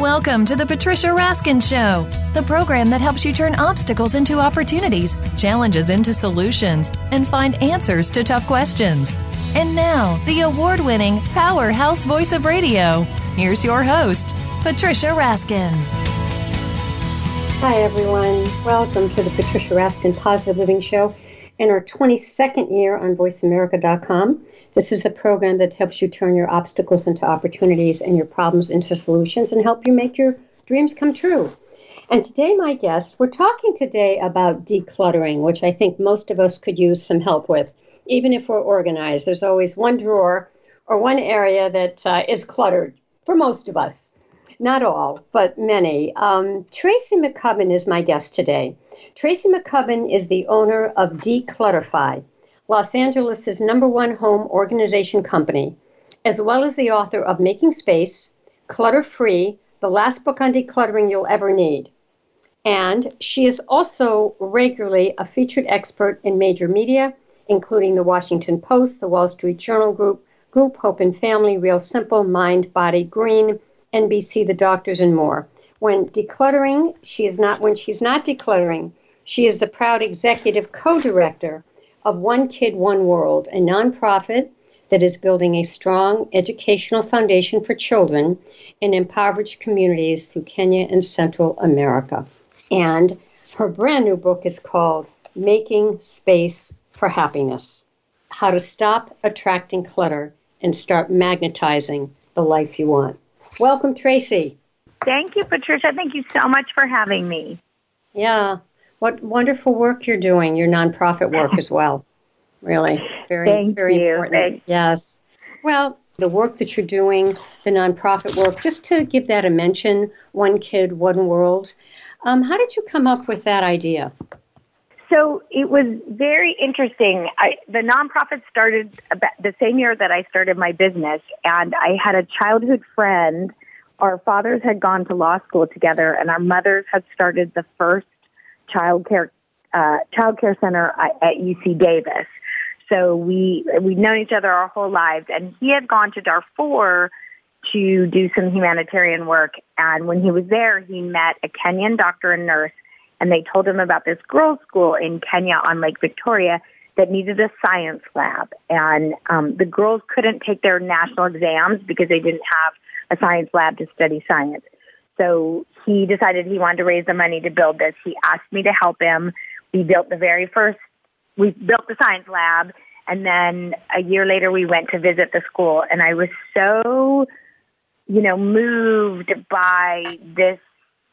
Welcome to the Patricia Raskin Show, the program that helps you turn obstacles into opportunities, challenges into solutions, and find answers to tough questions. And now, the award winning powerhouse voice of radio. Here's your host, Patricia Raskin. Hi, everyone. Welcome to the Patricia Raskin Positive Living Show in our 22nd year on VoiceAmerica.com. This is the program that helps you turn your obstacles into opportunities and your problems into solutions and help you make your dreams come true. And today, my guest, we're talking today about decluttering, which I think most of us could use some help with. Even if we're organized, there's always one drawer or one area that uh, is cluttered for most of us. Not all, but many. Um, Tracy McCubbin is my guest today. Tracy McCubbin is the owner of Declutterfly. Los Angeles' number one home organization company, as well as the author of Making Space, Clutter Free, the last book on decluttering you'll ever need. And she is also regularly a featured expert in major media, including the Washington Post, the Wall Street Journal Group, Group Hope and Family, Real Simple, Mind, Body, Green, NBC, The Doctors, and more. When decluttering, she is not when she's not decluttering, she is the proud executive co-director of One Kid, One World, a nonprofit that is building a strong educational foundation for children in impoverished communities through Kenya and Central America. And her brand new book is called Making Space for Happiness How to Stop Attracting Clutter and Start Magnetizing the Life You Want. Welcome, Tracy. Thank you, Patricia. Thank you so much for having me. Yeah, what wonderful work you're doing, your nonprofit work as well. Really, very, Thank very you. important. Thank- yes. Well, the work that you're doing, the nonprofit work, just to give that a mention, One Kid, One World. Um, how did you come up with that idea? So it was very interesting. I, the nonprofit started about the same year that I started my business, and I had a childhood friend. Our fathers had gone to law school together, and our mothers had started the first child care uh, child care center at, UC Davis. So we we'd known each other our whole lives, and he had gone to Darfur to do some humanitarian work. And when he was there, he met a Kenyan doctor and nurse, and they told him about this girls' school in Kenya on Lake Victoria that needed a science lab. And um, the girls couldn't take their national exams because they didn't have a science lab to study science. So he decided he wanted to raise the money to build this. He asked me to help him. We built the very first, we built the science lab. And then a year later, we went to visit the school. And I was so, you know, moved by this,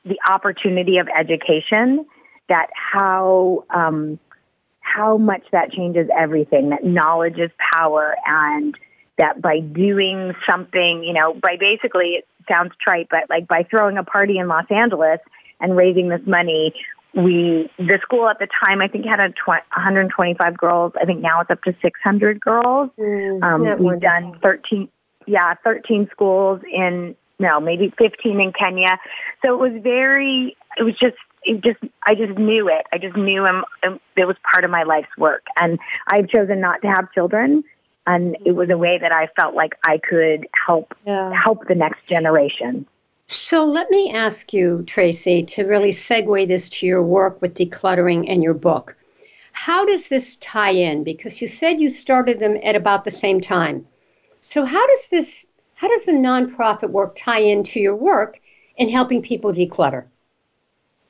the opportunity of education that how, um, how much that changes everything, that knowledge is power and that by doing something, you know, by basically, sounds trite, but like by throwing a party in Los Angeles and raising this money, we, the school at the time, I think had a tw- 125 girls. I think now it's up to 600 girls. Mm, Um, we've done 13, yeah, 13 schools in, no, maybe 15 in Kenya. So it was very, it was just, it just, I just knew it. I just knew him. It was part of my life's work. And I've chosen not to have children. And it was a way that I felt like I could help, Yeah. help the next generation. So let me ask you, Tracy, to really segue this to your work with decluttering and your book. How does this tie in? Because you said you started them at about the same time. So how does this how does the nonprofit work tie into your work in helping people declutter?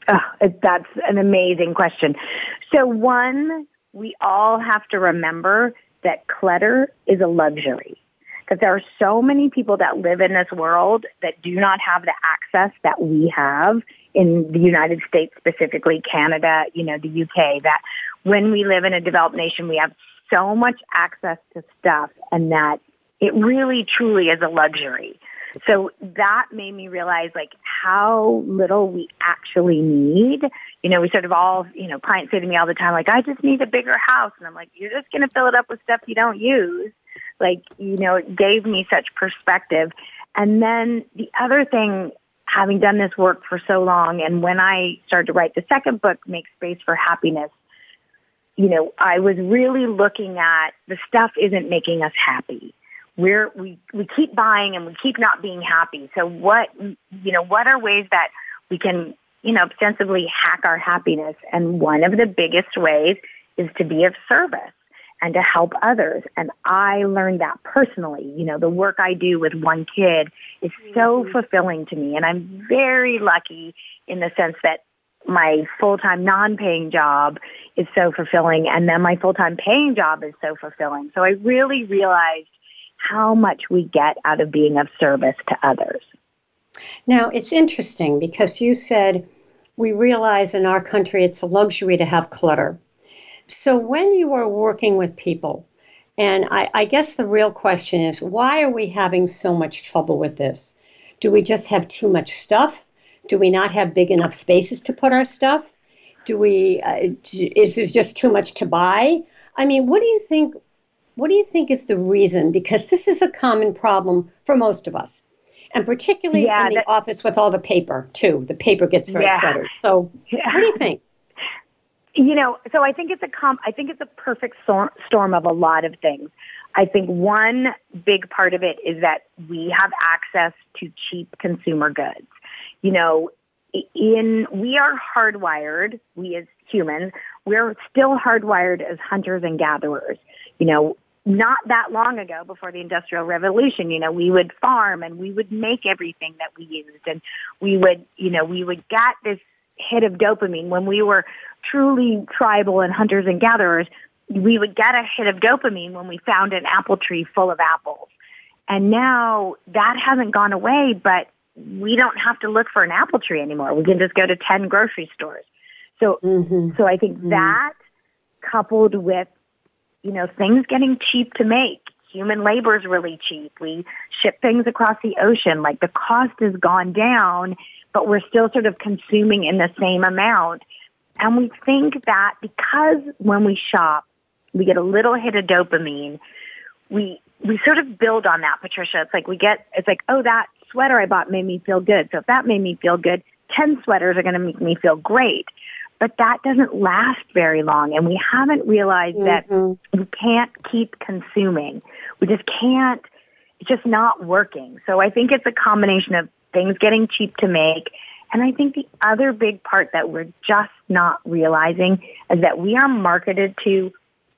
Oh, that's an amazing question. So one, we all have to remember that clutter is a luxury. That there are so many people that live in this world that do not have the access that we have in the United States, specifically Canada, you know, the UK, that when we live in a developed nation, we have so much access to stuff and that it really truly is a luxury. So that made me realize like how little we actually need. You know, we sort of all, you know, clients say to me all the time, like, I just need a bigger house. And I'm like, you're just going to fill it up with stuff you don't use. Like, you know, it gave me such perspective. And then the other thing, having done this work for so long, and when I started to write the second book, Make Space for Happiness, you know, I was really looking at the stuff isn't making us happy we're we we keep buying and we keep not being happy. So what you know, what are ways that we can you know ostensibly hack our happiness? And one of the biggest ways is to be of service and to help others. And I learned that personally. You know, the work I do with one kid is so mm-hmm. fulfilling to me. And I'm very lucky in the sense that my full-time non-paying job is so fulfilling and then my full-time paying job is so fulfilling. So I really realized how much we get out of being of service to others. Now, it's interesting because you said we realize in our country it's a luxury to have clutter. So when you are working with people, and I, I, guess the real question is why are we having so much trouble with this? Do we just have too much stuff? Do we not have big enough spaces to put our stuff? Do we? Uh, is there just too much to buy? I mean, what do you think? What do you think is the reason? Because this is a common problem for most of us, and particularly yeah, in the that, office with all the paper too. The paper gets very yeah. cluttered. So, yeah. what do you think? You know, so I think it's a com- I think it's a perfect storm of a lot of things. I think one big part of it is that we have access to cheap consumer goods. You know, in we are hardwired, we as humans, we're still hardwired as hunters and gatherers. You know, not that long ago before the industrial revolution, you know, we would farm and we would make everything that we used and we would, you know, we would get this hit of dopamine when we were truly tribal and hunters and gatherers, we would get a hit of dopamine when we found an apple tree full of apples. And now that hasn't gone away, but we don't have to look for an apple tree anymore. We can just go to 10 grocery stores. So, mm-hmm. so I think mm-hmm. that coupled with, you know, things getting cheap to make, human labor is really cheap. We ship things across the ocean. Like the cost has gone down, but we're still sort of consuming in the same amount. And we think that because when we shop, we get a little hit of dopamine, we, we sort of build on that, Patricia. It's like we get, it's like, oh, that sweater I bought made me feel good. So if that made me feel good, 10 sweaters are going to make me feel great. But that doesn't last very long. And we haven't realized mm-hmm. that we can't keep consuming. We just can't, it's just not working. So I think it's a combination of things getting cheap to make and I think the other big part that we're just not realizing is that we are marketed to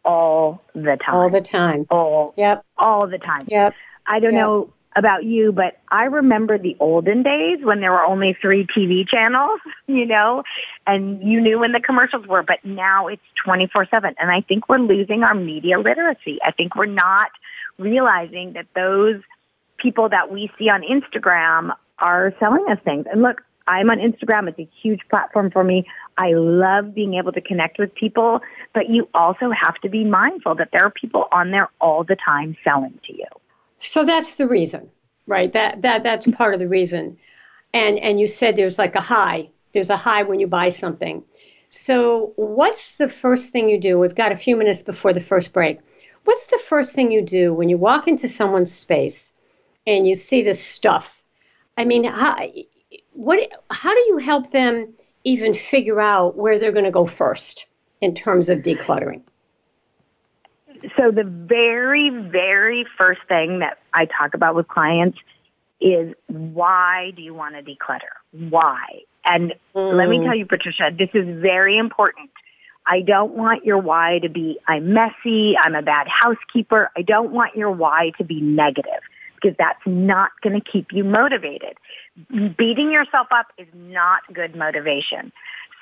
all the time. All the time. All. Yep. All the time. Yep. I don't yep. know about you, but I remember the olden days when there were only three TV channels, you know, and you knew when the commercials were, but now it's 24-7. And I think we're losing our media literacy. I think we're not realizing that those people that we see on Instagram are selling us things. And look, I'm on Instagram. It's a huge platform for me. I love being able to connect with people, but you also have to be mindful that there are people on there all the time selling to you. So that's the reason, right? That that that's part of the reason. And and you said there's like a high. There's a high when you buy something. So what's the first thing you do? We've got a few minutes before the first break. What's the first thing you do when you walk into someone's space and you see this stuff? I mean, how, what how do you help them even figure out where they're going to go first in terms of decluttering? So the very very first thing that I talk about with clients is why do you want to declutter? Why? And mm. let me mm. tell you Patricia, this is very important. I don't want your why to be I'm messy, I'm a bad housekeeper. I don't want your why to be negative because that's not going to keep you motivated beating yourself up is not good motivation.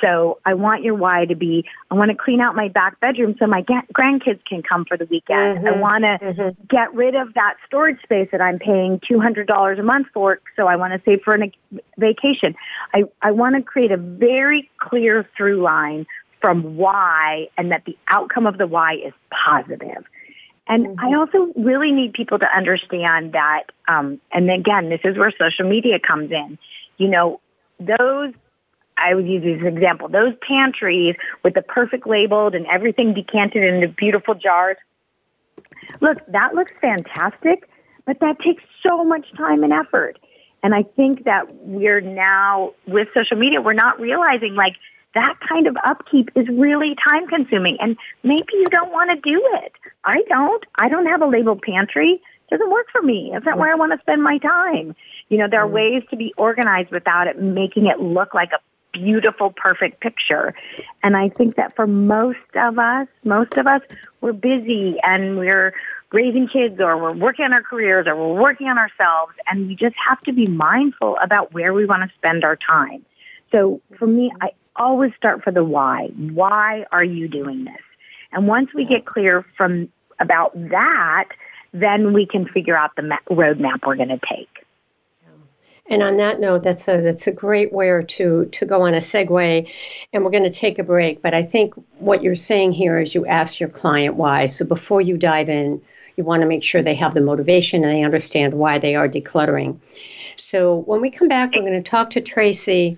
So I want your why to be, I want to clean out my back bedroom so my grandkids can come for the weekend. Mm-hmm. I want to mm-hmm. get rid of that storage space that I'm paying $200 a month for. So I want to save for a vacation. I, I want to create a very clear through line from why and that the outcome of the why is positive. And mm-hmm. I also really need people to understand that, um, and again, this is where social media comes in. You know, those, I would use as an example, those pantries with the perfect labeled and everything decanted into beautiful jars. Look, that looks fantastic, but that takes so much time and effort. And I think that we're now, with social media, we're not realizing like, that kind of upkeep is really time consuming and maybe you don't want to do it. I don't. I don't have a labeled pantry. doesn't work for me. It's not where I want to spend my time. You know, there are mm. ways to be organized without it making it look like a beautiful, perfect picture. And I think that for most of us, most of us, we're busy and we're raising kids or we're working on our careers or we're working on ourselves and we just have to be mindful about where we want to spend our time. So for me, I always start for the why. Why are you doing this? And once we get clear from about that, then we can figure out the ma- roadmap we're going to take. And on that note, that's a that's a great way to to go on a segue, and we're going to take a break. But I think what you're saying here is you ask your client why. So before you dive in, you want to make sure they have the motivation and they understand why they are decluttering. So when we come back, we're going to talk to Tracy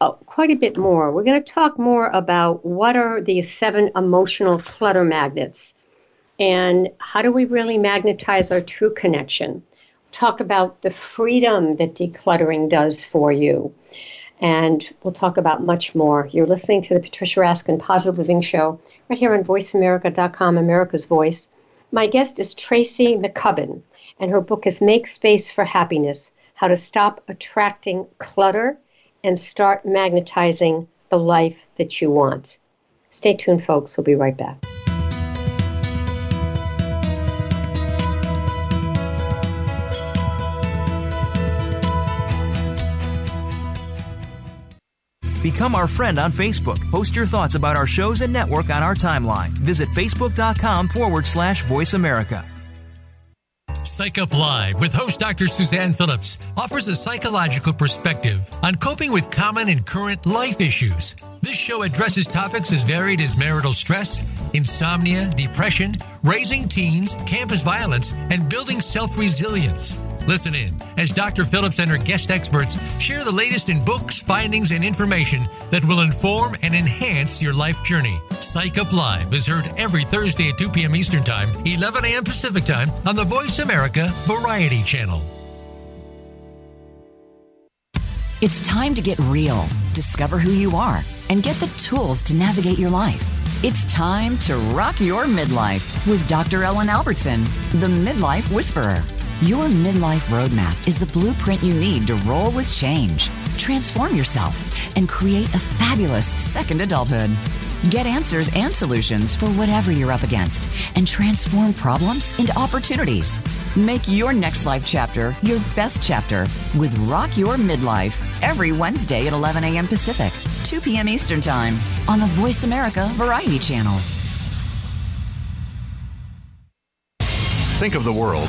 uh, quite a bit more. We're going to talk more about what are the seven emotional clutter magnets and how do we really magnetize our true connection talk about the freedom that decluttering does for you. And we'll talk about much more. You're listening to the Patricia Raskin Positive Living Show right here on VoiceAmerica.com, America's Voice. My guest is Tracy McCubbin, and her book is Make Space for Happiness How to Stop Attracting Clutter and Start Magnetizing the Life That You Want. Stay tuned, folks. We'll be right back. Become our friend on Facebook. Post your thoughts about our shows and network on our timeline. Visit facebook.com forward slash voice America. Psych Up Live with host Dr. Suzanne Phillips offers a psychological perspective on coping with common and current life issues. This show addresses topics as varied as marital stress, insomnia, depression, raising teens, campus violence, and building self resilience. Listen in as Dr. Phillips and her guest experts share the latest in books, findings, and information that will inform and enhance your life journey. Psych Up Live is heard every Thursday at 2 p.m. Eastern Time, 11 a.m. Pacific Time on the Voice America Variety Channel. It's time to get real, discover who you are, and get the tools to navigate your life. It's time to rock your midlife with Dr. Ellen Albertson, the Midlife Whisperer. Your midlife roadmap is the blueprint you need to roll with change, transform yourself, and create a fabulous second adulthood. Get answers and solutions for whatever you're up against and transform problems into opportunities. Make your next life chapter your best chapter with Rock Your Midlife every Wednesday at 11 a.m. Pacific, 2 p.m. Eastern Time on the Voice America Variety Channel. Think of the world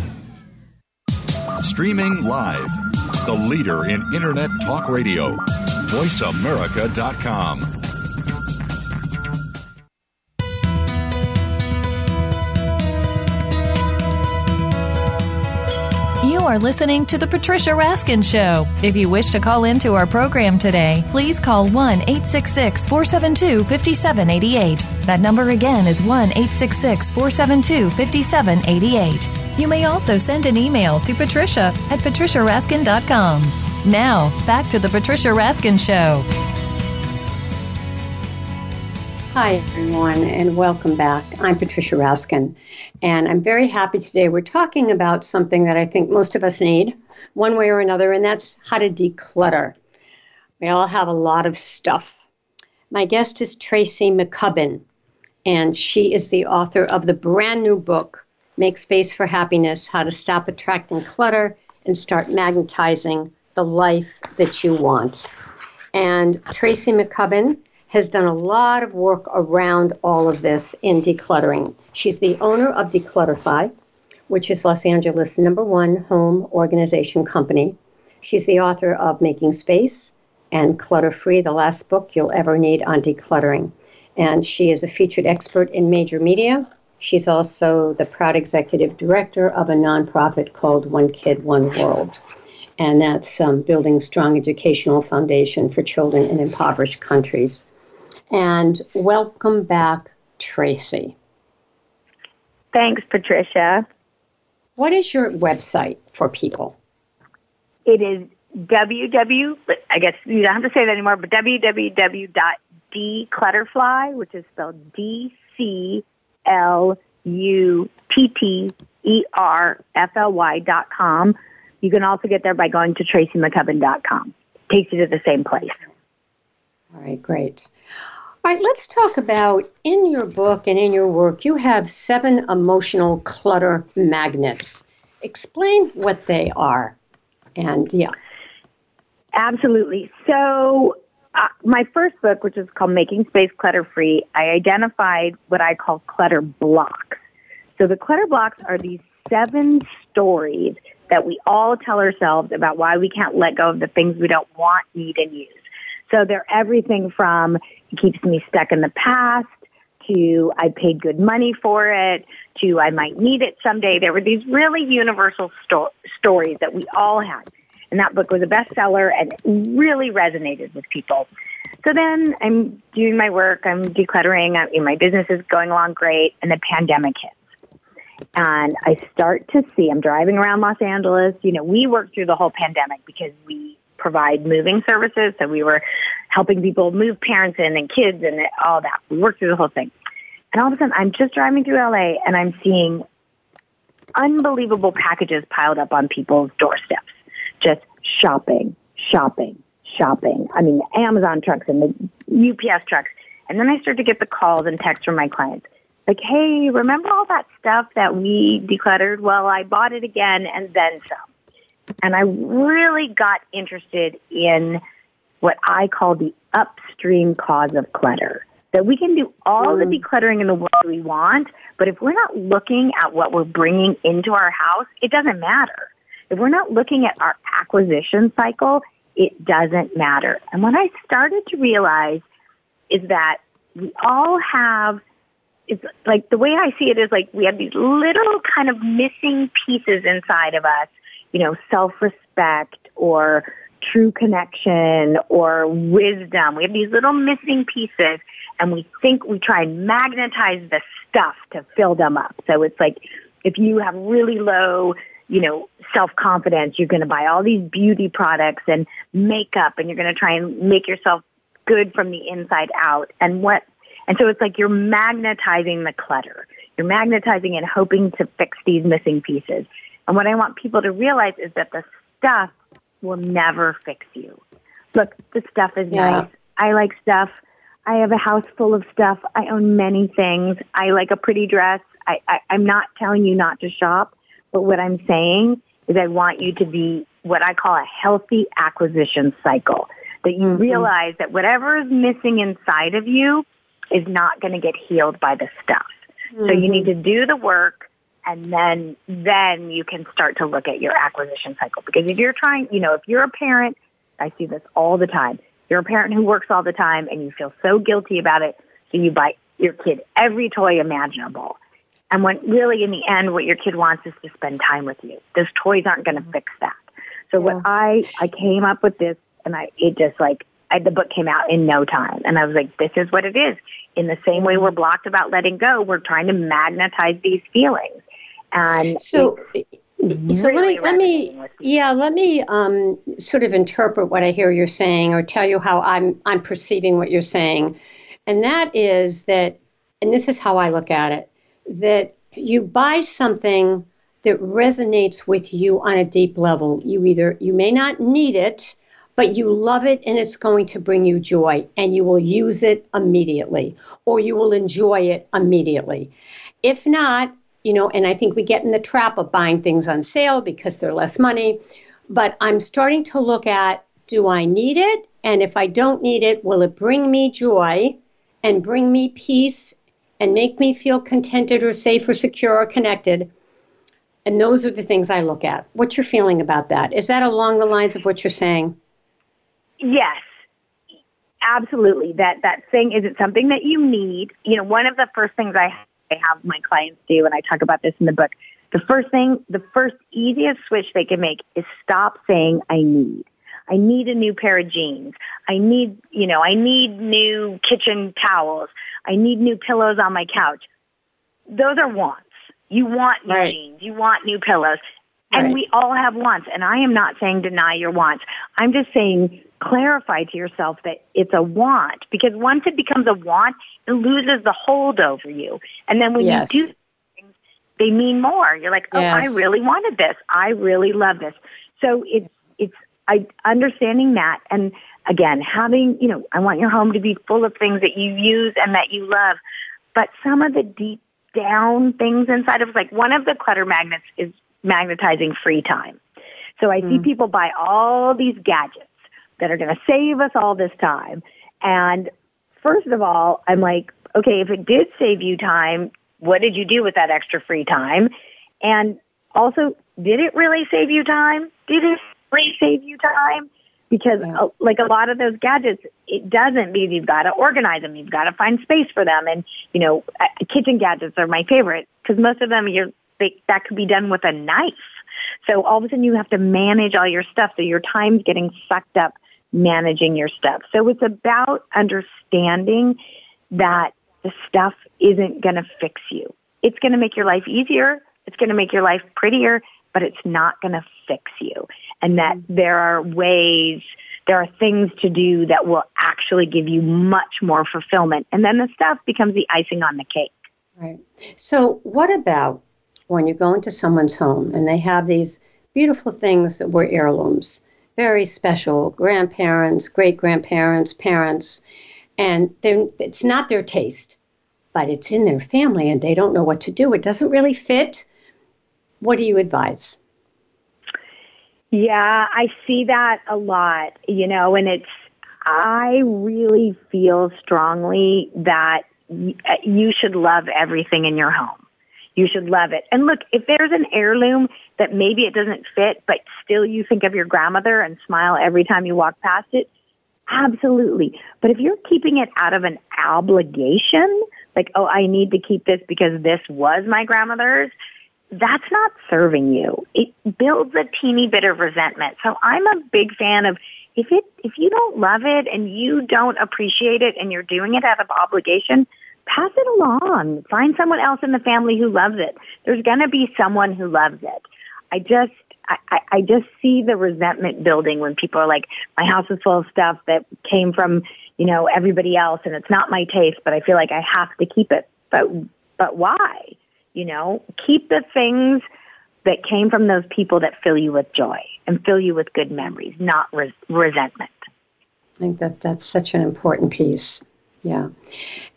Streaming live. The leader in Internet talk radio. VoiceAmerica.com. You are listening to The Patricia Raskin Show. If you wish to call into our program today, please call 1 866 472 5788. That number again is 1 866 472 5788. You may also send an email to patricia at patriciaraskin.com. Now, back to The Patricia Raskin Show. Hi, everyone, and welcome back. I'm Patricia Raskin, and I'm very happy today. We're talking about something that I think most of us need, one way or another, and that's how to declutter. We all have a lot of stuff. My guest is Tracy McCubbin, and she is the author of the brand new book, Make Space for Happiness How to Stop Attracting Clutter and Start Magnetizing the Life That You Want. And Tracy McCubbin has done a lot of work around all of this in decluttering. She's the owner of Declutterfly, which is Los Angeles' number one home organization company. She's the author of Making Space and Clutter Free, the last book you'll ever need on decluttering. And she is a featured expert in major media She's also the proud executive director of a nonprofit called One Kid, One World. And that's um, building strong educational foundation for children in impoverished countries. And welcome back, Tracy. Thanks, Patricia. What is your website for people? It is www. I guess you don't have to say that anymore, but www.declutterfly, which is spelled D C L U T T E R F L Y dot com. You can also get there by going to tracymccubbin.com. Takes you to the same place. All right, great. All right, let's talk about in your book and in your work, you have seven emotional clutter magnets. Explain what they are. And yeah. Absolutely. So, uh, my first book, which is called Making Space Clutter Free, I identified what I call clutter blocks. So, the clutter blocks are these seven stories that we all tell ourselves about why we can't let go of the things we don't want, need, and use. So, they're everything from it keeps me stuck in the past to I paid good money for it to I might need it someday. There were these really universal sto- stories that we all had. And that book was a bestseller and really resonated with people. So then I'm doing my work, I'm decluttering, I, my business is going along great, and the pandemic hits. And I start to see, I'm driving around Los Angeles. You know, we worked through the whole pandemic because we provide moving services. So we were helping people move parents in and kids and all that. We worked through the whole thing. And all of a sudden, I'm just driving through LA and I'm seeing unbelievable packages piled up on people's doorsteps just shopping, shopping, shopping. I mean, the Amazon trucks and the UPS trucks. And then I start to get the calls and texts from my clients. Like, hey, remember all that stuff that we decluttered? Well, I bought it again and then some. And I really got interested in what I call the upstream cause of clutter. That we can do all mm. the decluttering in the world we want, but if we're not looking at what we're bringing into our house, it doesn't matter. If we're not looking at our acquisition cycle, it doesn't matter. And what I started to realize is that we all have, it's like the way I see it is like we have these little kind of missing pieces inside of us, you know, self-respect or true connection or wisdom. We have these little missing pieces and we think we try and magnetize the stuff to fill them up. So it's like if you have really low you know, self-confidence. You're going to buy all these beauty products and makeup and you're going to try and make yourself good from the inside out. And what, and so it's like you're magnetizing the clutter. You're magnetizing and hoping to fix these missing pieces. And what I want people to realize is that the stuff will never fix you. Look, the stuff is yeah. nice. I like stuff. I have a house full of stuff. I own many things. I like a pretty dress. I, I, I'm not telling you not to shop. But what I'm saying is I want you to be what I call a healthy acquisition cycle. That you mm-hmm. realize that whatever is missing inside of you is not going to get healed by the stuff. Mm-hmm. So you need mm-hmm. to do the work and then then you can start to look at your acquisition cycle. Because if you're trying, you know, if you're a parent, I see this all the time. You're a parent who works all the time and you feel so guilty about it, so you buy your kid every toy imaginable. And when really in the end, what your kid wants is to spend time with you. Those toys aren't going to mm-hmm. fix that. So yeah. what I, I came up with this and I, it just like, I, the book came out in no time. And I was like, this is what it is. In the same way we're blocked about letting go, we're trying to magnetize these feelings. And so, so really let me, let me yeah, let me um, sort of interpret what I hear you're saying or tell you how I'm, I'm perceiving what you're saying. And that is that, and this is how I look at it that you buy something that resonates with you on a deep level. You either you may not need it, but you love it and it's going to bring you joy and you will use it immediately or you will enjoy it immediately. If not, you know, and I think we get in the trap of buying things on sale because they're less money, but I'm starting to look at do I need it? And if I don't need it, will it bring me joy and bring me peace and make me feel contented or safe or secure or connected. And those are the things I look at. What's your feeling about that? Is that along the lines of what you're saying? Yes, absolutely. That that thing is it something that you need? You know, one of the first things I I have my clients do, and I talk about this in the book. The first thing, the first easiest switch they can make is stop saying I need. I need a new pair of jeans. I need, you know, I need new kitchen towels. I need new pillows on my couch. Those are wants. You want new right. jeans. You want new pillows. And right. we all have wants. And I am not saying deny your wants. I'm just saying clarify to yourself that it's a want because once it becomes a want, it loses the hold over you. And then when yes. you do things, they mean more. You're like, oh, yes. I really wanted this. I really love this. So it's, it's, I understanding that. And again, having, you know, I want your home to be full of things that you use and that you love. But some of the deep down things inside of us, like one of the clutter magnets is magnetizing free time. So I mm. see people buy all these gadgets that are going to save us all this time. And first of all, I'm like, okay, if it did save you time, what did you do with that extra free time? And also, did it really save you time? Did it really save you time? Because yeah. uh, like a lot of those gadgets, it doesn't because you've got to organize them. You've got to find space for them. And, you know, uh, kitchen gadgets are my favorite because most of them you're, they, that could be done with a knife. So all of a sudden you have to manage all your stuff. So your time's getting sucked up managing your stuff. So it's about understanding that the stuff isn't going to fix you. It's going to make your life easier. It's going to make your life prettier, but it's not going to fix you. And that mm. there are ways, there are things to do that will actually give you much more fulfillment. And then the stuff becomes the icing on the cake. Right. So what about when you go into someone's home and they have these beautiful things that were heirlooms? very special grandparents, great grandparents, parents, and it's not their taste, but it's in their family and they don't know what to do. It doesn't really fit. What do you advise? Yeah, I see that a lot, you know, and it's, I really feel strongly that you should love everything in your home. You should love it. And look, if there's an heirloom that maybe it doesn't fit, but still you think of your grandmother and smile every time you walk past it, absolutely. But if you're keeping it out of an obligation, like, oh, I need to keep this because this was my grandmother's, that's not serving you. It builds a teeny bit of resentment. So I'm a big fan of if it if you don't love it and you don't appreciate it and you're doing it out of obligation, pass it along. Find someone else in the family who loves it. There's going to be someone who loves it. I just, I, I just see the resentment building when people are like, my house is full of stuff that came from, you know, everybody else and it's not my taste, but I feel like I have to keep it. But, but why? You know, keep the things that came from those people that fill you with joy and fill you with good memories, not res- resentment. I think that that's such an important piece. Yeah.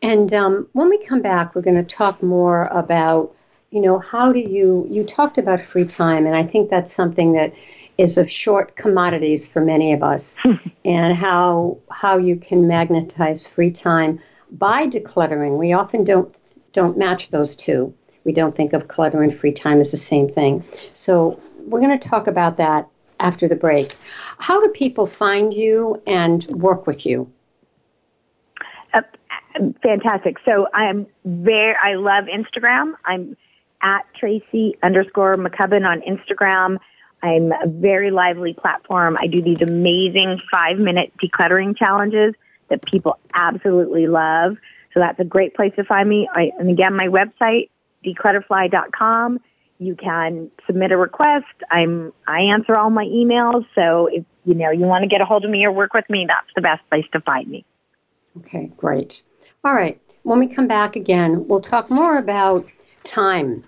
And um, when we come back, we're going to talk more about, you know, how do you, you talked about free time, and I think that's something that is of short commodities for many of us, and how, how you can magnetize free time by decluttering. We often don't, don't match those two. We don't think of clutter and free time as the same thing. So we're going to talk about that after the break. How do people find you and work with you? Uh, fantastic. So I'm very, I love Instagram. I'm at Tracy underscore McCubbin on Instagram. I'm a very lively platform. I do these amazing five minute decluttering challenges that people absolutely love. So that's a great place to find me. I, and again, my website, declutterfly.com. You can submit a request. I'm, I answer all my emails. So if, you know, you want to get a hold of me or work with me, that's the best place to find me. Okay, great. All right. When we come back again, we'll talk more about time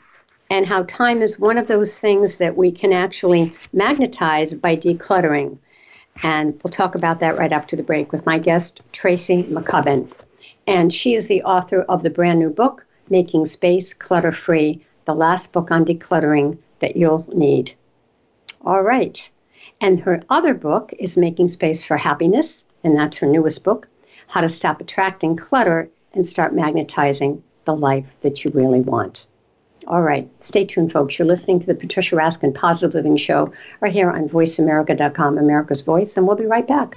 and how time is one of those things that we can actually magnetize by decluttering. And we'll talk about that right after the break with my guest, Tracy McCubbin. And she is the author of the brand new book, Making Space Clutter Free, the last book on decluttering that you'll need. All right. And her other book is Making Space for Happiness, and that's her newest book how to stop attracting clutter and start magnetizing the life that you really want. All right, stay tuned, folks. You're listening to the Patricia Raskin Positive Living Show right here on VoiceAmerica.com, America's Voice, and we'll be right back.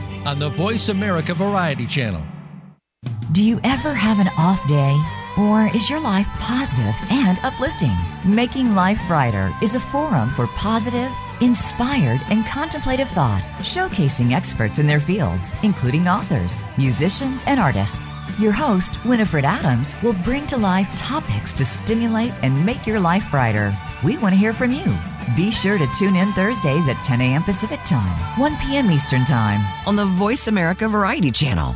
on the Voice America Variety Channel. Do you ever have an off day? Or is your life positive and uplifting? Making Life Brighter is a forum for positive, inspired, and contemplative thought, showcasing experts in their fields, including authors, musicians, and artists. Your host, Winifred Adams, will bring to life topics to stimulate and make your life brighter. We want to hear from you. Be sure to tune in Thursdays at 10 a.m. Pacific Time, 1 p.m. Eastern Time on the Voice America Variety Channel.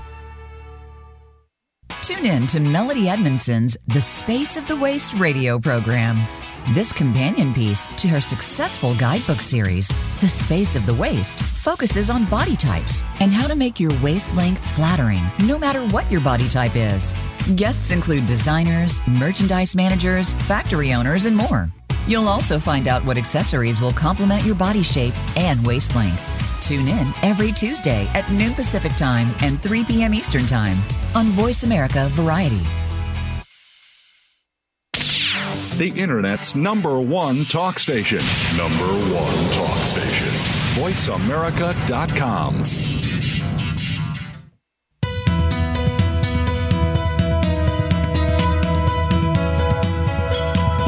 Tune in to Melody Edmondson's The Space of the Waist radio program. This companion piece to her successful guidebook series, The Space of the Waist, focuses on body types and how to make your waist length flattering no matter what your body type is. Guests include designers, merchandise managers, factory owners, and more. You'll also find out what accessories will complement your body shape and waist length. Tune in every Tuesday at noon Pacific Time and 3 p.m. Eastern Time on Voice America Variety. The Internet's number one talk station. Number one talk station. VoiceAmerica.com.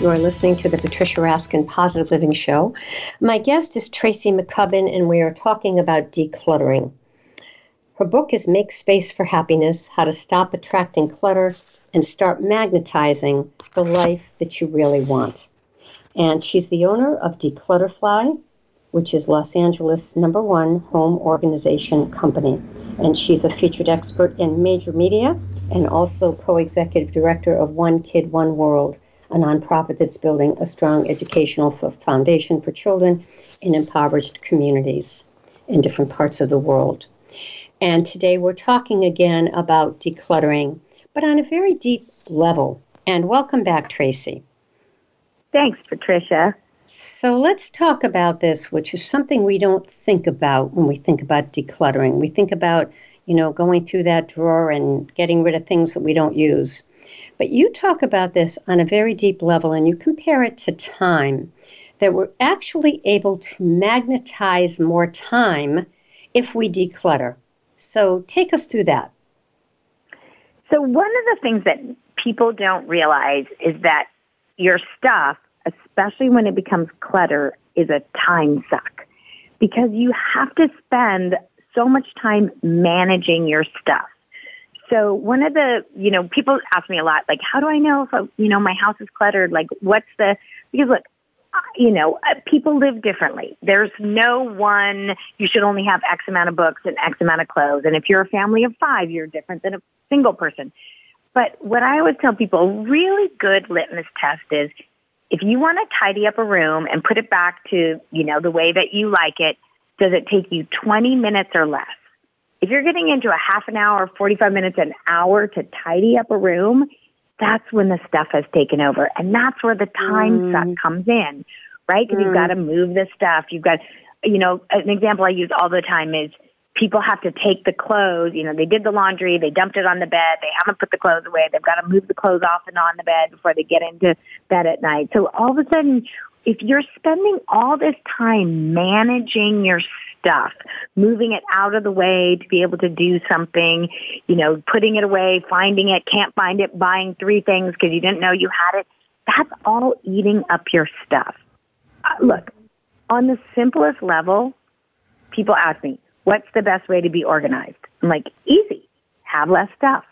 You are listening to the Patricia Raskin Positive Living Show. My guest is Tracy McCubbin, and we are talking about decluttering. Her book is Make Space for Happiness How to Stop Attracting Clutter and Start Magnetizing the Life That You Really Want. And she's the owner of Declutterfly, which is Los Angeles' number one home organization company. And she's a featured expert in major media and also co executive director of One Kid, One World a nonprofit that's building a strong educational foundation for children in impoverished communities in different parts of the world. And today we're talking again about decluttering, but on a very deep level. And welcome back, Tracy. Thanks, Patricia. So let's talk about this, which is something we don't think about when we think about decluttering. We think about, you know, going through that drawer and getting rid of things that we don't use. But you talk about this on a very deep level and you compare it to time, that we're actually able to magnetize more time if we declutter. So take us through that. So, one of the things that people don't realize is that your stuff, especially when it becomes clutter, is a time suck because you have to spend so much time managing your stuff. So one of the, you know, people ask me a lot, like, how do I know if, you know, my house is cluttered? Like, what's the, because look, you know, uh, people live differently. There's no one, you should only have X amount of books and X amount of clothes. And if you're a family of five, you're different than a single person. But what I always tell people, a really good litmus test is if you want to tidy up a room and put it back to, you know, the way that you like it, does it take you 20 minutes or less? If you're getting into a half an hour, 45 minutes, an hour to tidy up a room, that's when the stuff has taken over. And that's where the time mm. suck comes in, right? Because mm. you've got to move the stuff. You've got, you know, an example I use all the time is people have to take the clothes, you know, they did the laundry, they dumped it on the bed, they haven't put the clothes away, they've got to move the clothes off and on the bed before they get into bed at night. So all of a sudden, if you're spending all this time managing your stuff, moving it out of the way to be able to do something, you know, putting it away, finding it, can't find it, buying three things because you didn't know you had it. That's all eating up your stuff. Uh, look, on the simplest level, people ask me, what's the best way to be organized? I'm like, easy. Have less stuff.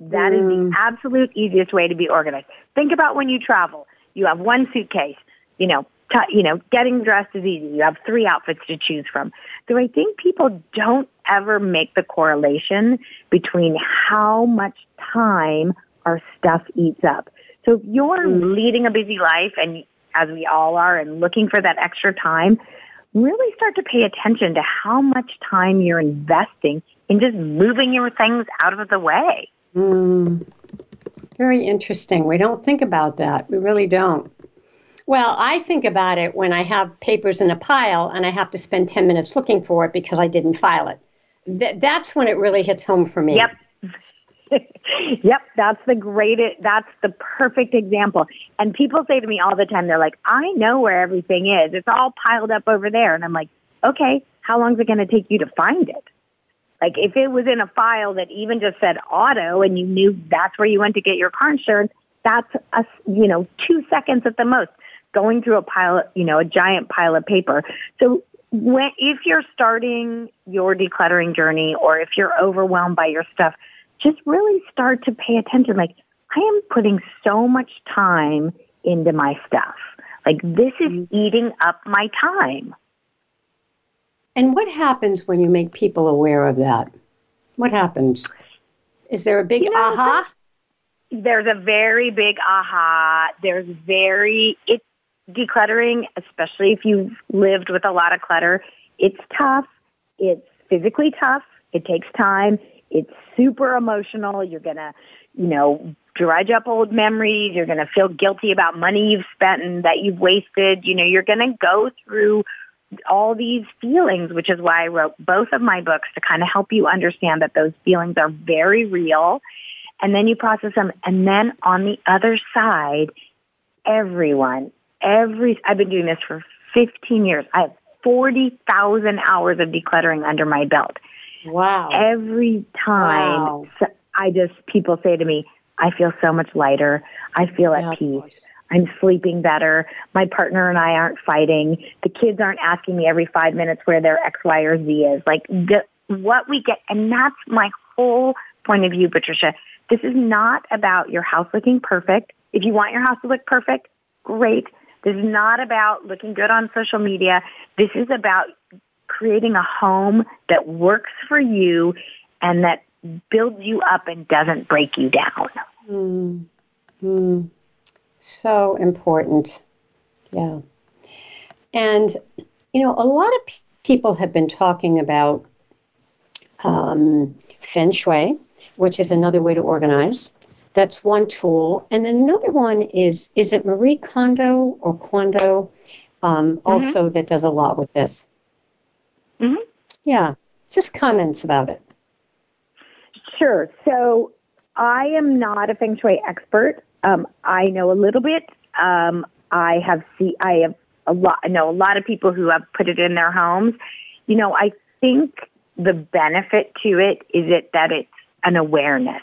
That is the absolute easiest way to be organized. Think about when you travel. You have one suitcase. You know, t- you know, getting dressed is easy. You have three outfits to choose from. So I think people don't ever make the correlation between how much time our stuff eats up. So if you're leading a busy life and as we all are and looking for that extra time, really start to pay attention to how much time you're investing in just moving your things out of the way. Mm, very interesting. We don't think about that. We really don't. Well, I think about it when I have papers in a pile and I have to spend 10 minutes looking for it because I didn't file it. Th- that's when it really hits home for me. Yep. yep, that's the greatest, that's the perfect example. And people say to me all the time, they're like, I know where everything is. It's all piled up over there. And I'm like, okay, how long is it going to take you to find it? Like if it was in a file that even just said auto and you knew that's where you went to get your car insurance, that's a, you know, two seconds at the most going through a pile, you know, a giant pile of paper. So when, if you're starting your decluttering journey or if you're overwhelmed by your stuff, just really start to pay attention. Like I am putting so much time into my stuff. Like this is mm-hmm. eating up my time. And what happens when you make people aware of that? What happens? Is there a big You know, aha? There's a very big aha. There's very, it, decluttering, especially if you've lived with a lot of clutter, it's tough. It's physically tough. It takes time. It's super emotional. You're going to, you know, dredge up old memories. You're going to feel guilty about money you've spent and that you've wasted. You know, you're going to go through all these feelings, which is why I wrote both of my books to kind of help you understand that those feelings are very real. And then you process them. And then on the other side, everyone, every, I've been doing this for 15 years. I have 40,000 hours of decluttering under my belt. Wow. Every time Wow. I just, people say to me, I feel so much lighter. I feel at Yeah, peace. I'm sleeping better. My partner and I aren't fighting. The kids aren't asking me every five minutes where their X, Y, or Z is. Like the, what we get, and that's my whole point of view, Patricia. This is not about your house looking perfect. If you want your house to look perfect, great. This is not about looking good on social media. This is about creating a home that works for you and that builds you up and doesn't break you down. Mm. Mm. So important. Yeah. And, you know, a lot of people have been talking about um, feng shui, which is another way to organize. That's one tool. And then another one is, is it Marie Kondo or Kondo um, also that does a lot with this? Mhm. Yeah. Just comments about it. Sure. So I am not a feng shui expert. Um, I know a little bit. Um, I have see. I have a lot. I know a lot of people who have put it in their homes. You know, I think the benefit to it is it that it's an awareness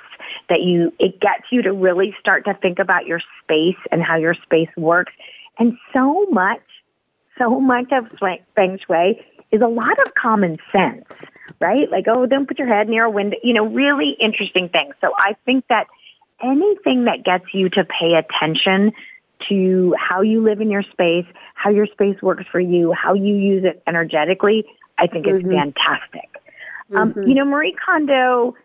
that you it gets you to really start to think about your space and how your space works. And so much, so much of feng shui is a lot of common sense, right? Like, oh, don't put your head near a window, you know, really interesting things. So I think that anything that gets you to pay attention to how you live in your space, how your space works for you, how you use it energetically, I think is fantastic. Um, you know, Marie Kondo,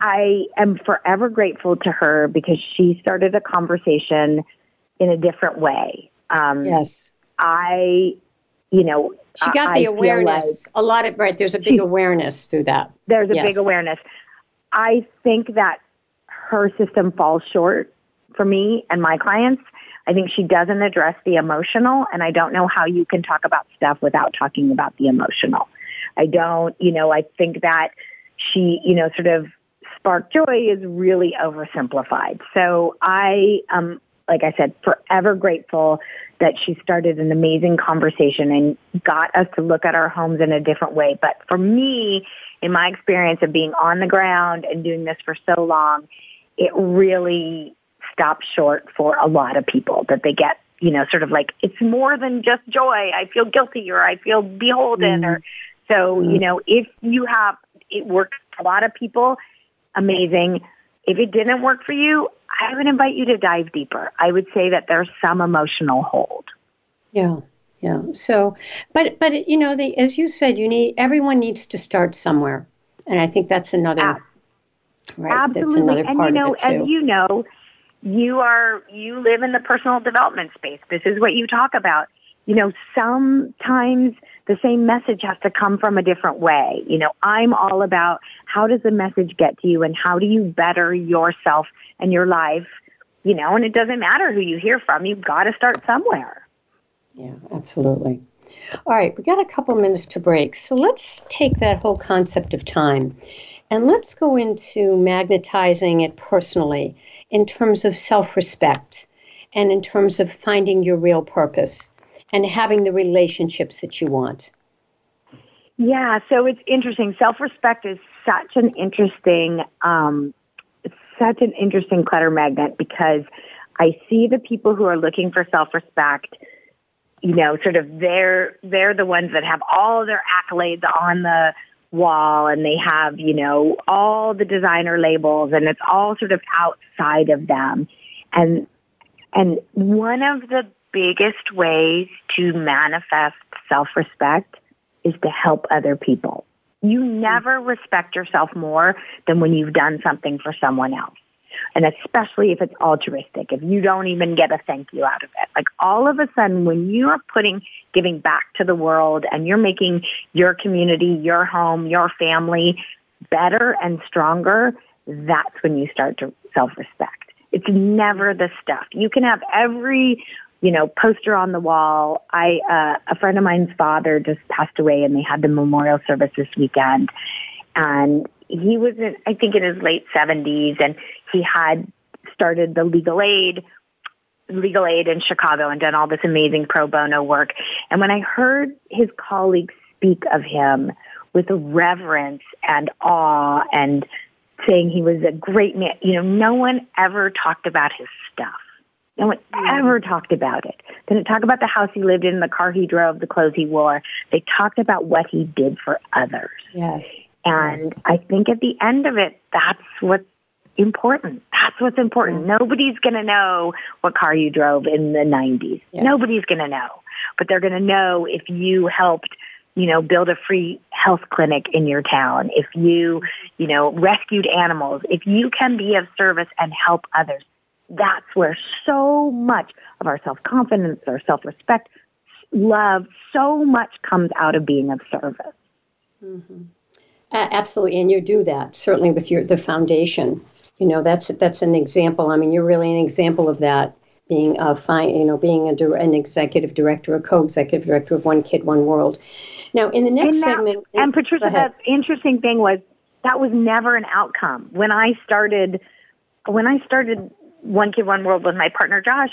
I am forever grateful to her because she started a conversation in a different way. Um, Yes. I, you know, She got the I feel awareness. a lot of, right, there's a big She- awareness through that. there's a Yes. big awareness. I think that her system falls short for me and my clients. I think she doesn't address the emotional, and I don't know how you can talk about stuff without talking about the emotional. I don't, you know, I think that she, you know, sort of spark joy is really oversimplified. So I, um, like I said, forever grateful that she started an amazing conversation and got us to look at our homes in a different way. But for me, in my experience of being on the ground and doing this for so long, it really stops short for a lot of people that they get you know, sort of like it's more than just joy. I feel guilty or I feel beholden mm. or so, mm. you know, if you have it works for a lot of people, amazing. If it didn't work for you, I would invite you to dive deeper. I would say that there's some emotional hold. Yeah. Yeah. So, but but you know, the, as you said, you need everyone needs to start somewhere, and I think that's another. Ah, right, absolutely, and you know, as you know, you are you live in the personal development space. This is what you talk about. You know, sometimes the same message has to come from a different way. You know, I'm all about how does the message get to you and how do you better yourself and your life, you know, and it doesn't matter who you hear from. You've got to start somewhere. Yeah, absolutely. All right, we got a couple minutes to break. So let's take that whole concept of time and let's go into magnetizing it personally in terms of self respect and in terms of finding your real purpose and having the relationships that you want? Yeah, so it's interesting. Self respect is such an interesting, um, such an interesting clutter magnet because I see the people who are looking for self respect. You know, sort of they're they're the ones that have all their accolades on the wall and they have, you know, all the designer labels and it's all sort of outside of them. And and one of the biggest ways to manifest self-respect is to help other people. You never respect yourself more than when you've done something for someone else. And especially if it's altruistic, if you don't even get a thank you out of it. Like all of a sudden, when you are putting giving back to the world and you're making your community, your home, your family better and stronger, that's when you start to self-respect. It's never the stuff. You can have every you know, poster on the wall. I, uh, a friend of mine's father just passed away and they had the memorial service this weekend. And he was in, I think in his late seventies and he had started the legal aid, legal aid in Chicago and done all this amazing pro bono work. And when I heard his colleagues speak of him with reverence and awe and saying he was a great man, you know, no one ever talked about his stuff no one ever talked about it. They didn't talk about the house he lived in, the car he drove, the clothes he wore. They talked about what he did for others. Yes. And yes. I think at the end of it, that's what's important. That's what's important. Mm-hmm. Nobody's going to know what car you drove in the 90s. Yeah. Nobody's going to know. But they're going to know if you helped you know, build a free health clinic in your town, if you, you know, rescued animals, if you can be of service and help others, that's where so much of our self-confidence, our self-respect, love, so much comes out of being of service. Mm-hmm. Uh, absolutely, and you do that certainly with your the foundation. You know, that's that's an example. I mean, you're really an example of that. Being a fine, you know, being a, an executive director, a co-executive director of One Kid, One World. Now, in the next that, segment, and Patricia, the interesting thing was that was never an outcome when I started. When I started one Kid One World with my partner Josh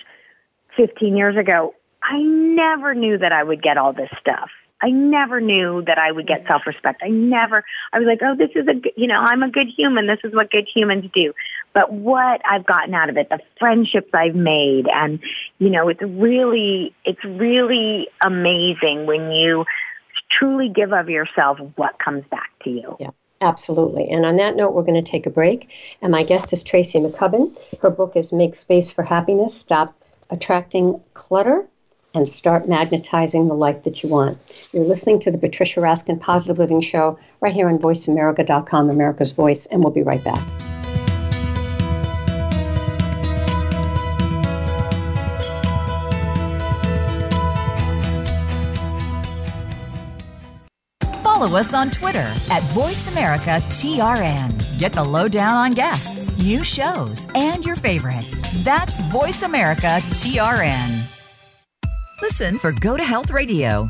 15 years ago, I never knew that I would get all this stuff. I never knew that I would get self-respect. I never, I was like, oh, this is a, you know, I'm a good human. This is what good humans do. But what I've gotten out of it, the friendships I've made and, you know, it's really, it's really amazing when you truly give of yourself what comes back to you. Yeah. Absolutely. And on that note, we're going to take a break. And my guest is Tracy McCubbin. Her book is Make Space for Happiness Stop Attracting Clutter and Start Magnetizing the Life That You Want. You're listening to the Patricia Raskin Positive Living Show right here on VoiceAmerica.com, America's Voice, and we'll be right back. Follow us on Twitter at VoiceAmericaTRN. Get the lowdown on guests, new shows, and your favorites. That's VoiceAmericaTRN. Listen for Go to Health Radio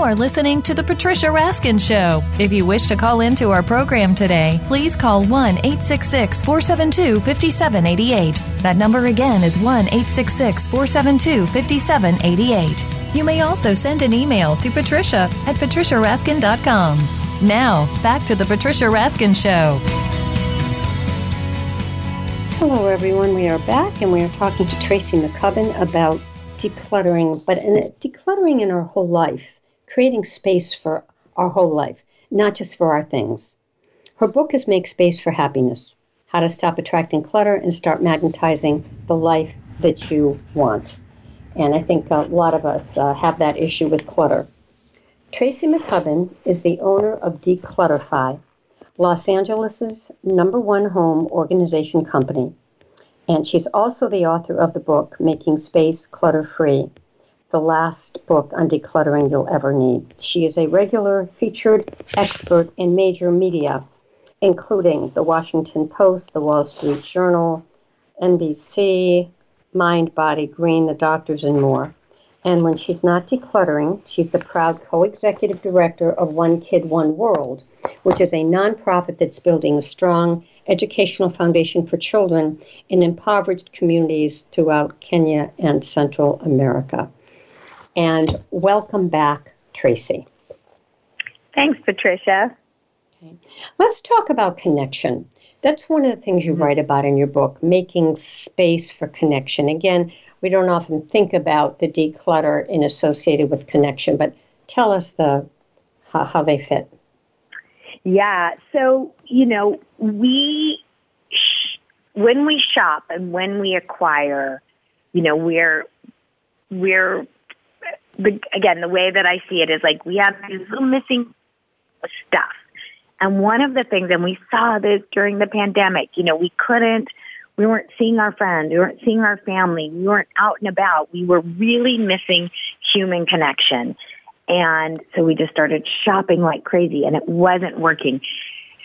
You are listening to The Patricia Raskin Show. If you wish to call into our program today, please call 1 866 472 5788. That number again is 1 866 472 5788. You may also send an email to patricia at patriciaraskin.com. Now, back to The Patricia Raskin Show. Hello, everyone. We are back and we are talking to Tracy McCubbin about decluttering, but in decluttering in our whole life creating space for our whole life, not just for our things. Her book is Make Space for Happiness How to Stop Attracting Clutter and Start Magnetizing the Life That You Want. And I think a lot of us uh, have that issue with clutter. Tracy McCubbin is the owner of Declutterfly, Los Angeles' number one home organization company. And she's also the author of the book, Making Space Clutter Free the last book on decluttering you'll ever need. She is a regular featured expert in major media, including the Washington Post, the Wall Street Journal, NBC, Mind, Body, Green, the doctors, and more. And when she's not decluttering, she's the proud co executive director of One Kid, One World, which is a nonprofit that's building a strong educational foundation for children in impoverished communities throughout Kenya and Central America. And welcome back, Tracy. Thanks, Patricia. Okay. Let's talk about connection. That's one of the things you mm-hmm. write about in your book, making space for connection. Again, we don't often think about the declutter in associated with connection, but tell us the how, how they fit. Yeah, so you know, we sh- when we shop and when we acquire, you know, we're we're the, again, the way that I see it is like we have these little missing stuff. And one of the things, and we saw this during the pandemic, you know, we couldn't, we weren't seeing our friends, we weren't seeing our family, we weren't out and about. We were really missing human connection. And so we just started shopping like crazy and it wasn't working.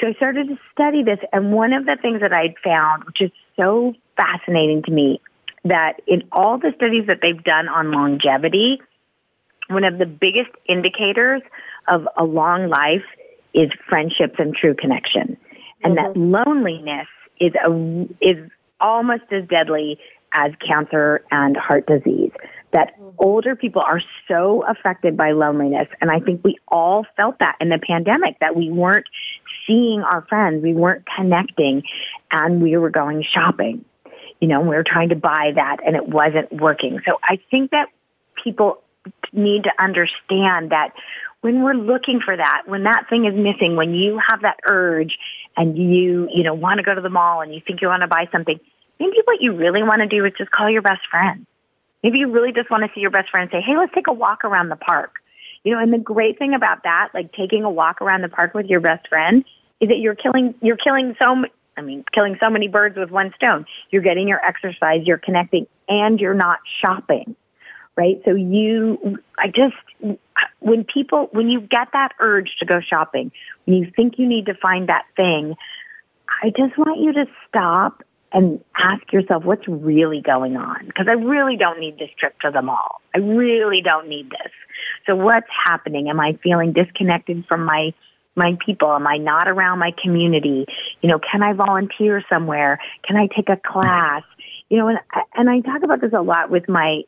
So I started to study this. And one of the things that I'd found, which is so fascinating to me, that in all the studies that they've done on longevity, one of the biggest indicators of a long life is friendships and true connection. And mm-hmm. that loneliness is a, is almost as deadly as cancer and heart disease. That mm-hmm. older people are so affected by loneliness. And I think we all felt that in the pandemic, that we weren't seeing our friends, we weren't connecting, and we were going shopping. You know, we were trying to buy that and it wasn't working. So I think that people need to understand that when we're looking for that, when that thing is missing, when you have that urge and you, you know, want to go to the mall and you think you want to buy something, maybe what you really want to do is just call your best friend. Maybe you really just want to see your best friend and say, hey, let's take a walk around the park. You know, and the great thing about that, like taking a walk around the park with your best friend, is that you're killing, you're killing so, I mean, killing so many birds with one stone. You're getting your exercise, you're connecting, and you're not shopping, right? So you, I just, when people, when you get that urge to go shopping, when you think you need to find that thing, I just want you to stop and ask yourself what's really going on. Because I really don't need this trip to the mall. I really don't need this. So what's happening? Am I feeling disconnected from my my people? Am I not around my community? You know, can I volunteer somewhere? Can I take a class? You know, and and I talk about this a lot with my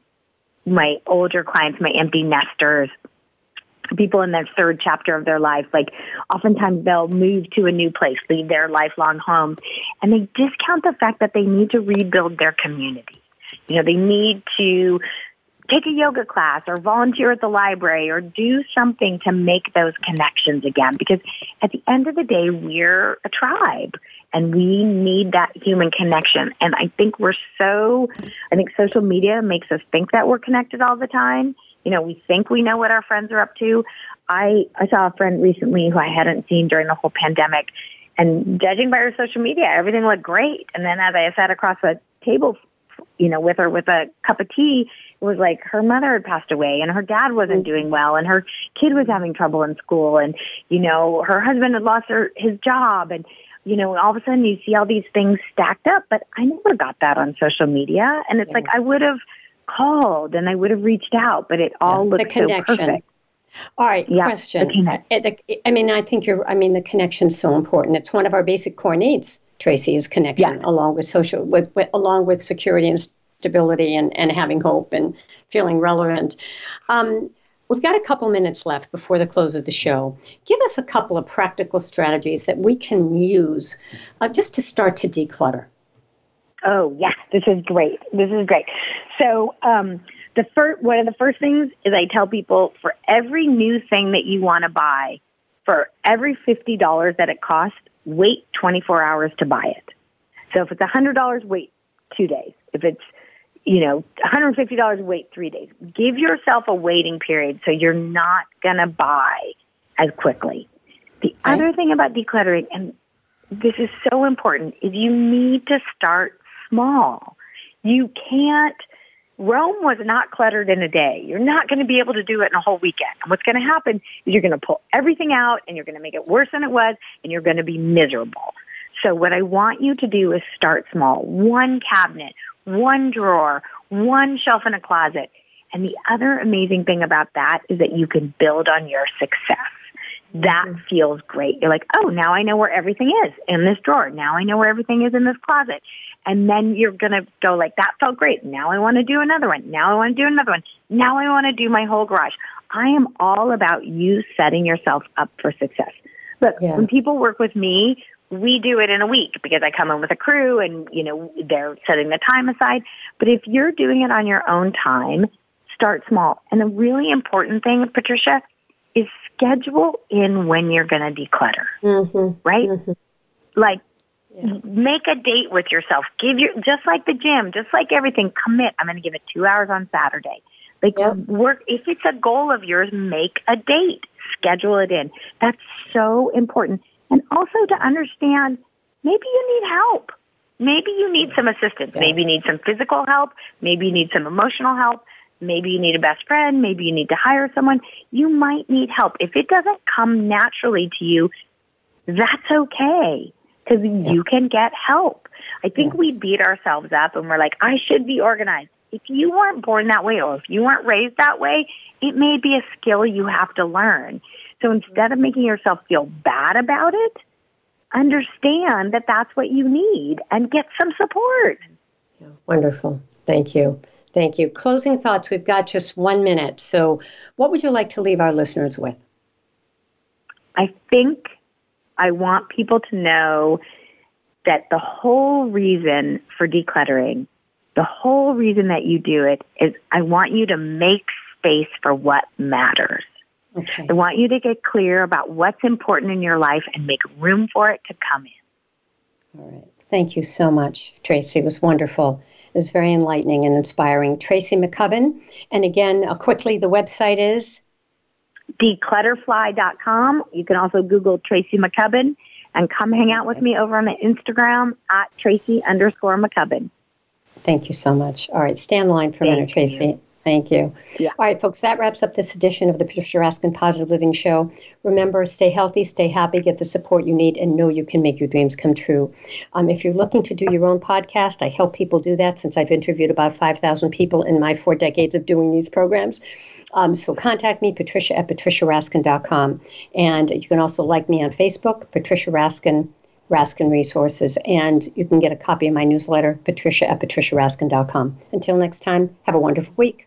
my older clients, my empty nesters, people in their third chapter of their life, like oftentimes they'll move to a new place, leave their lifelong home, and they discount the fact that they need to rebuild their community. You know, they need to take a yoga class or volunteer at the library or do something to make those connections again. Because at the end of the day, we're a tribe and we need that human connection. And I think we're so, I think social media makes us think that we're connected all the time. You know, we think we know what our friends are up to. I, I saw a friend recently who I hadn't seen during the whole pandemic and judging by her social media, everything looked great. And then as I sat across the table, you know, with her with a cup of tea, it was like her mother had passed away and her dad wasn't mm-hmm. doing well and her kid was having trouble in school and, you know, her husband had lost her, his job and, you know, all of a sudden you see all these things stacked up, but I never got that on social media. And it's yeah. like I would have called and I would have reached out, but it all yeah, looks so perfect. All right, yeah, question. I mean, I think you're. I mean, the connection's so important. It's one of our basic core needs. Tracy is connection, yeah. along with social, with, with along with security and stability, and and having hope and feeling relevant. Um, we've got a couple minutes left before the close of the show. Give us a couple of practical strategies that we can use uh, just to start to declutter. Oh, yeah, this is great. This is great. So, um, the first, one of the first things is I tell people for every new thing that you want to buy, for every $50 that it costs, wait 24 hours to buy it. So if it's $100, wait two days. If it's, you know, $150, wait three days. Give yourself a waiting period so you're not going to buy as quickly. The other thing about decluttering, and this is so important, is you need to start small. You can't, Rome was not cluttered in a day. You're not going to be able to do it in a whole weekend. And what's going to happen is you're going to pull everything out and you're going to make it worse than it was and you're going to be miserable. So what I want you to do is start small. One cabinet, one drawer, one shelf in a closet. And the other amazing thing about that is that you can build on your success that mm-hmm. feels great. You're like, oh, now I know where everything is in this drawer. Now I know where everything is in this closet. And then you're going to go like, that felt great. Now I want to do another one. Now I want to do another one. Now I want to do my whole garage. I am all about you setting yourself up for success. Look, yes. when people work with me, we do it in a week because I come in with a crew and, you know, they're setting the time aside. But if you're doing it on your own time, start small. And the really important thing, Patricia, is schedule in when you're going to declutter, mm-hmm. right? Mm-hmm. Like, yeah. make a date with yourself. Give your, just like the gym, just like everything, commit. I'm going to give it two hours on Saturday. Like, yep. work, if it's a goal of yours, make a date. Schedule it in. That's so important. And also to understand, maybe you need help. Maybe you need some assistance. Maybe you need some physical help. Maybe you need some emotional help. Maybe you need a best friend. Maybe you need to hire someone. You might need help. If it doesn't come naturally to you, that's okay because yeah. you can get help. I think yes. we beat ourselves up and we're like, I should be organized. If you weren't born that way or if you weren't raised that way, it may be a skill you have to learn. So instead of making yourself feel bad about it, understand that that's what you need and get some support. Wonderful. Thank you. Thank you. Closing thoughts. We've got just one minute. So, what would you like to leave our listeners with? I think I want people to know that the whole reason for decluttering, the whole reason that you do it is I want you to make space for what matters. Okay. I want you to get clear about what's important in your life and make room for it to come in. All right. Thank you so much, Tracy. It was wonderful. It was very enlightening and inspiring. Tracy McCubbin. And again, uh, quickly, the website is declutterfly.com. You can also Google Tracy McCubbin and come hang out with me over on the Instagram at Tracy underscore McCubbin. Thank you so much. All right, stand in line for a minute, Tracy. You. Thank you. Yeah. All right, folks, that wraps up this edition of the Patricia Raskin Positive Living Show. Remember, stay healthy, stay happy, get the support you need, and know you can make your dreams come true. Um, if you're looking to do your own podcast, I help people do that since I've interviewed about 5,000 people in my four decades of doing these programs. Um, so contact me, Patricia at patriciaraskin.com. And you can also like me on Facebook, Patricia Raskin, Raskin Resources. And you can get a copy of my newsletter, Patricia at patriciaraskin.com. Until next time, have a wonderful week.